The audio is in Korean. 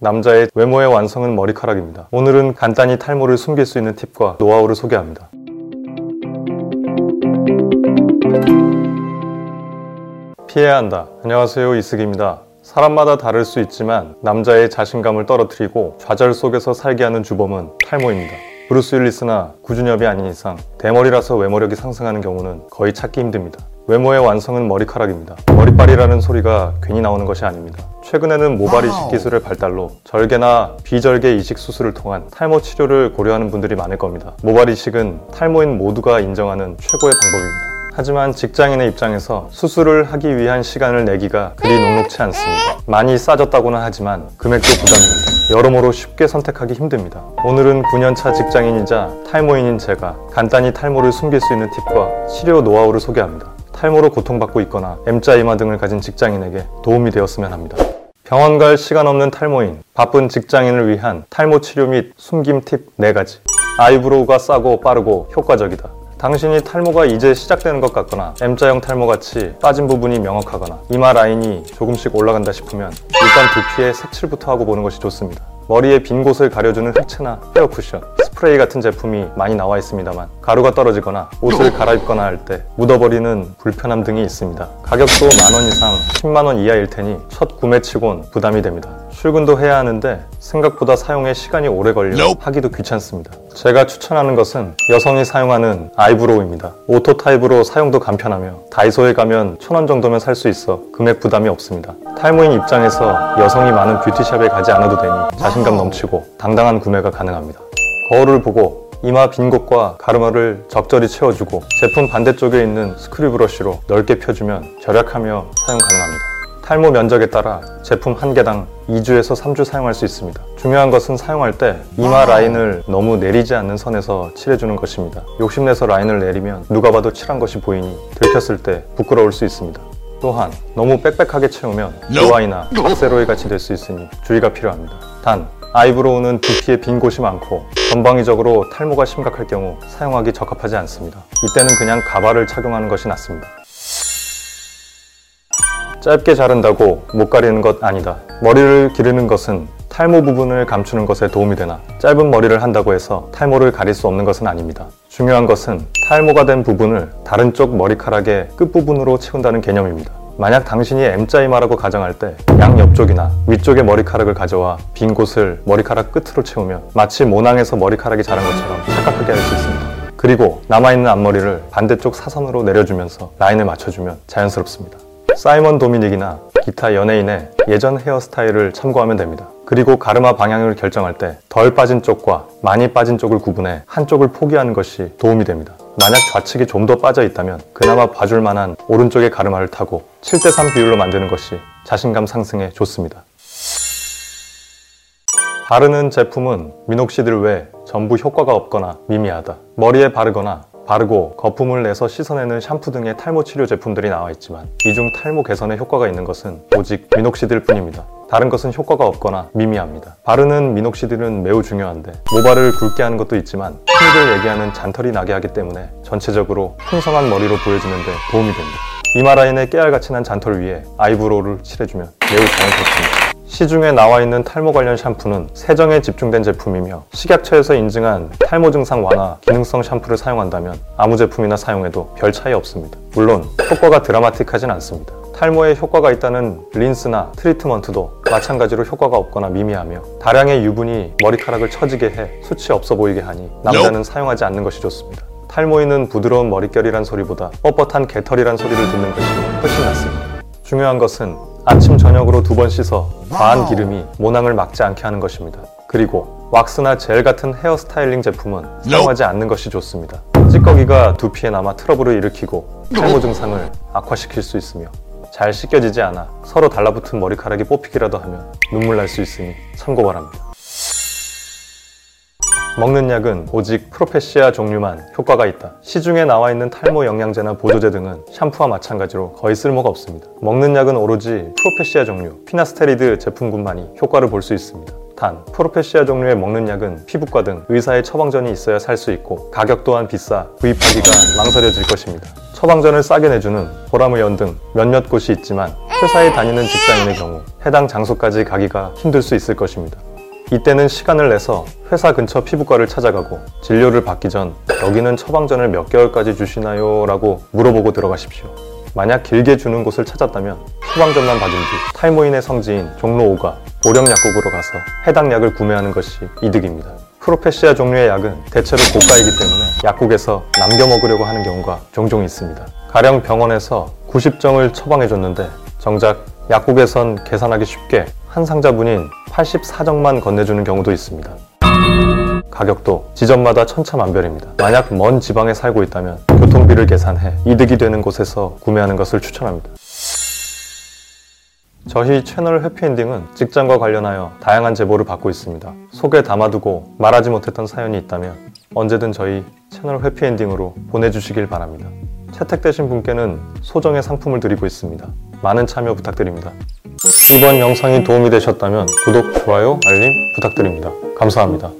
남자의 외모의 완성은 머리카락입니다. 오늘은 간단히 탈모를 숨길 수 있는 팁과 노하우를 소개합니다. 피해야 한다. 안녕하세요. 이승입니다. 사람마다 다를 수 있지만 남자의 자신감을 떨어뜨리고 좌절 속에서 살게 하는 주범은 탈모입니다. 브루스 윌리스나 구준엽이 아닌 이상 대머리라서 외모력이 상승하는 경우는 거의 찾기 힘듭니다. 외모의 완성은 머리카락입니다. 머리빨이라는 소리가 괜히 나오는 것이 아닙니다. 최근에는 모발 이식 기술의 발달로 절개나 비절개 이식 수술을 통한 탈모 치료를 고려하는 분들이 많을 겁니다. 모발 이식은 탈모인 모두가 인정하는 최고의 방법입니다. 하지만 직장인의 입장에서 수술을 하기 위한 시간을 내기가 그리 녹록치 않습니다. 많이 싸졌다고는 하지만 금액도 부담입니다. 여러모로 쉽게 선택하기 힘듭니다. 오늘은 9년차 직장인이자 탈모인인 제가 간단히 탈모를 숨길 수 있는 팁과 치료 노하우를 소개합니다. 탈모로 고통받고 있거나 M자 이마 등을 가진 직장인에게 도움이 되었으면 합니다. 병원 갈 시간 없는 탈모인, 바쁜 직장인을 위한 탈모 치료 및 숨김 팁 4가지. 아이브로우가 싸고 빠르고 효과적이다. 당신이 탈모가 이제 시작되는 것 같거나 M자형 탈모같이 빠진 부분이 명확하거나 이마 라인이 조금씩 올라간다 싶으면 일단 두피에 색칠부터 하고 보는 것이 좋습니다. 머리에 빈 곳을 가려주는 흑채나 헤어 쿠션, 스프레이 같은 제품이 많이 나와 있습니다만 가루가 떨어지거나 옷을 갈아입거나 할 때 묻어버리는 불편함 등이 있습니다. 가격도 만 원 이상 10만 원 이하일 테니 첫 구매치곤 부담이 됩니다. 출근도 해야 하는데 생각보다 사용에 시간이 오래 걸려 하기도 귀찮습니다. 제가 추천하는 것은 여성이 사용하는 아이브로우입니다. 오토 타입으로 사용도 간편하며 다이소에 가면 천 원 정도면 살 수 있어 금액 부담이 없습니다. 탈모인 입장에서 여성이 많은 뷰티샵에 가지 않아도 되니 자신감 넘치고 당당한 구매가 가능합니다. 거울을 보고 이마 빈 곳과 가르마를 적절히 채워주고 제품 반대쪽에 있는 스크류 브러쉬로 넓게 펴주면 절약하며 사용 가능합니다. 탈모 면적에 따라 제품 한 개당 2주에서 3주 사용할 수 있습니다. 중요한 것은 사용할 때 이마 라인을 너무 내리지 않는 선에서 칠해주는 것입니다. 욕심내서 라인을 내리면 누가 봐도 칠한 것이 보이니 들켰을 때 부끄러울 수 있습니다. 또한 너무 빽빽하게 채우면 노아이나 박세로이 같이 될 수 있으니 주의가 필요합니다. 단 아이브로우는 두피에 빈 곳이 많고 전방위적으로 탈모가 심각할 경우 사용하기 적합하지 않습니다. 이때는 그냥 가발을 착용하는 것이 낫습니다. 짧게 자른다고 못 가리는 것 아니다. 머리를 기르는 것은 탈모 부분을 감추는 것에 도움이 되나 짧은 머리를 한다고 해서 탈모를 가릴 수 없는 것은 아닙니다. 중요한 것은 탈모가 된 부분을 다른 쪽 머리카락의 끝부분으로 채운다는 개념입니다. 만약 당신이 M자 이마라고 가정할 때 양 옆쪽이나 위쪽의 머리카락을 가져와 빈 곳을 머리카락 끝으로 채우면 마치 모낭에서 머리카락이 자란 것처럼 착각하게 할 수 있습니다. 그리고 남아있는 앞머리를 반대쪽 사선으로 내려주면서 라인을 맞춰주면 자연스럽습니다. 사이먼 도미닉이나 기타 연예인의 예전 헤어스타일을 참고하면 됩니다. 그리고 가르마 방향을 결정할 때 덜 빠진 쪽과 많이 빠진 쪽을 구분해 한쪽을 포기하는 것이 도움이 됩니다. 만약 좌측이 좀 더 빠져 있다면 그나마 봐줄 만한 오른쪽의 가르마를 타고 7대3 비율로 만드는 것이 자신감 상승에 좋습니다. 바르는 제품은 미녹시딜 외 전부 효과가 없거나 미미하다. 머리에 바르거나 바르고 거품을 내서 씻어내는 샴푸 등의 탈모 치료 제품들이 나와 있지만 이 중 탈모 개선에 효과가 있는 것은 오직 미녹시딜 뿐입니다. 다른 것은 효과가 없거나 미미합니다. 바르는 미녹시딜은 매우 중요한데 모발을 굵게 하는 것도 있지만 흔히들 얘기하는 잔털이 나게 하기 때문에 전체적으로 풍성한 머리로 보여주는데 도움이 됩니다. 이마 라인에 깨알같이 난 잔털 위에 아이브로우를 칠해주면 매우 자연스럽습니다. 시중에 나와 있는 탈모 관련 샴푸는 세정에 집중된 제품이며 식약처에서 인증한 탈모 증상 완화 기능성 샴푸를 사용한다면 아무 제품이나 사용해도 별 차이 없습니다. 물론 효과가 드라마틱하진 않습니다. 탈모에 효과가 있다는 린스나 트리트먼트도 마찬가지로 효과가 없거나 미미하며 다량의 유분이 머리카락을 처지게 해 숱이 없어 보이게 하니 남자는 사용하지 않는 것이 좋습니다. 탈모인은 부드러운 머릿결이란 소리보다 뻣뻣한 개털이란 소리를 듣는 것이 훨씬 낫습니다. 중요한 것은 아침 저녁으로 두 번 씻어 과한 기름이 모낭을 막지 않게 하는 것입니다. 그리고 왁스나 젤 같은 헤어 스타일링 제품은 사용하지 않는 것이 좋습니다. 찌꺼기가 두피에 남아 트러블을 일으키고 탈모 증상을 악화시킬 수 있으며 잘 씻겨지지 않아 서로 달라붙은 머리카락이 뽑히기라도 하면 눈물 날 수 있으니 참고 바랍니다. 먹는 약은 오직 프로페시아 종류만 효과가 있다. 시중에 나와 있는 탈모 영양제나 보조제 등은 샴푸와 마찬가지로 거의 쓸모가 없습니다. 먹는 약은 오로지 프로페시아 종류, 피나스테리드 제품군만이 효과를 볼 수 있습니다. 단, 프로페시아 종류의 먹는 약은 피부과 등 의사의 처방전이 있어야 살 수 있고 가격 또한 비싸 구입하기가 망설여질 것입니다. 처방전을 싸게 내주는 보라무연 등 몇몇 곳이 있지만 회사에 다니는 직장인의 경우 해당 장소까지 가기가 힘들 수 있을 것입니다. 이때는 시간을 내서 회사 근처 피부과를 찾아가고 진료를 받기 전 여기는 처방전을 몇 개월까지 주시나요? 라고 물어보고 들어가십시오. 만약 길게 주는 곳을 찾았다면 처방전만 받은 뒤 탈모인의 성지인 종로 5가 보령 약국으로 가서 해당 약을 구매하는 것이 이득입니다. 프로페시아 종류의 약은 대체로 고가이기 때문에 약국에서 남겨 먹으려고 하는 경우가 종종 있습니다. 가령 병원에서 90정을 처방해줬는데 정작 약국에선 계산하기 쉽게 한 상자분인 84정만 건네주는 경우도 있습니다. 가격도 지점마다 천차만별입니다. 만약 먼 지방에 살고 있다면 교통비를 계산해 이득이 되는 곳에서 구매하는 것을 추천합니다. 저희 채널 해피엔딩은 직장과 관련하여 다양한 제보를 받고 있습니다. 속에 담아두고 말하지 못했던 사연이 있다면 언제든 저희 채널 해피엔딩으로 보내주시길 바랍니다. 채택되신 분께는 소정의 상품을 드리고 있습니다. 많은 참여 부탁드립니다. 이번 영상이 도움이 되셨다면 구독, 좋아요, 알림 부탁드립니다. 감사합니다.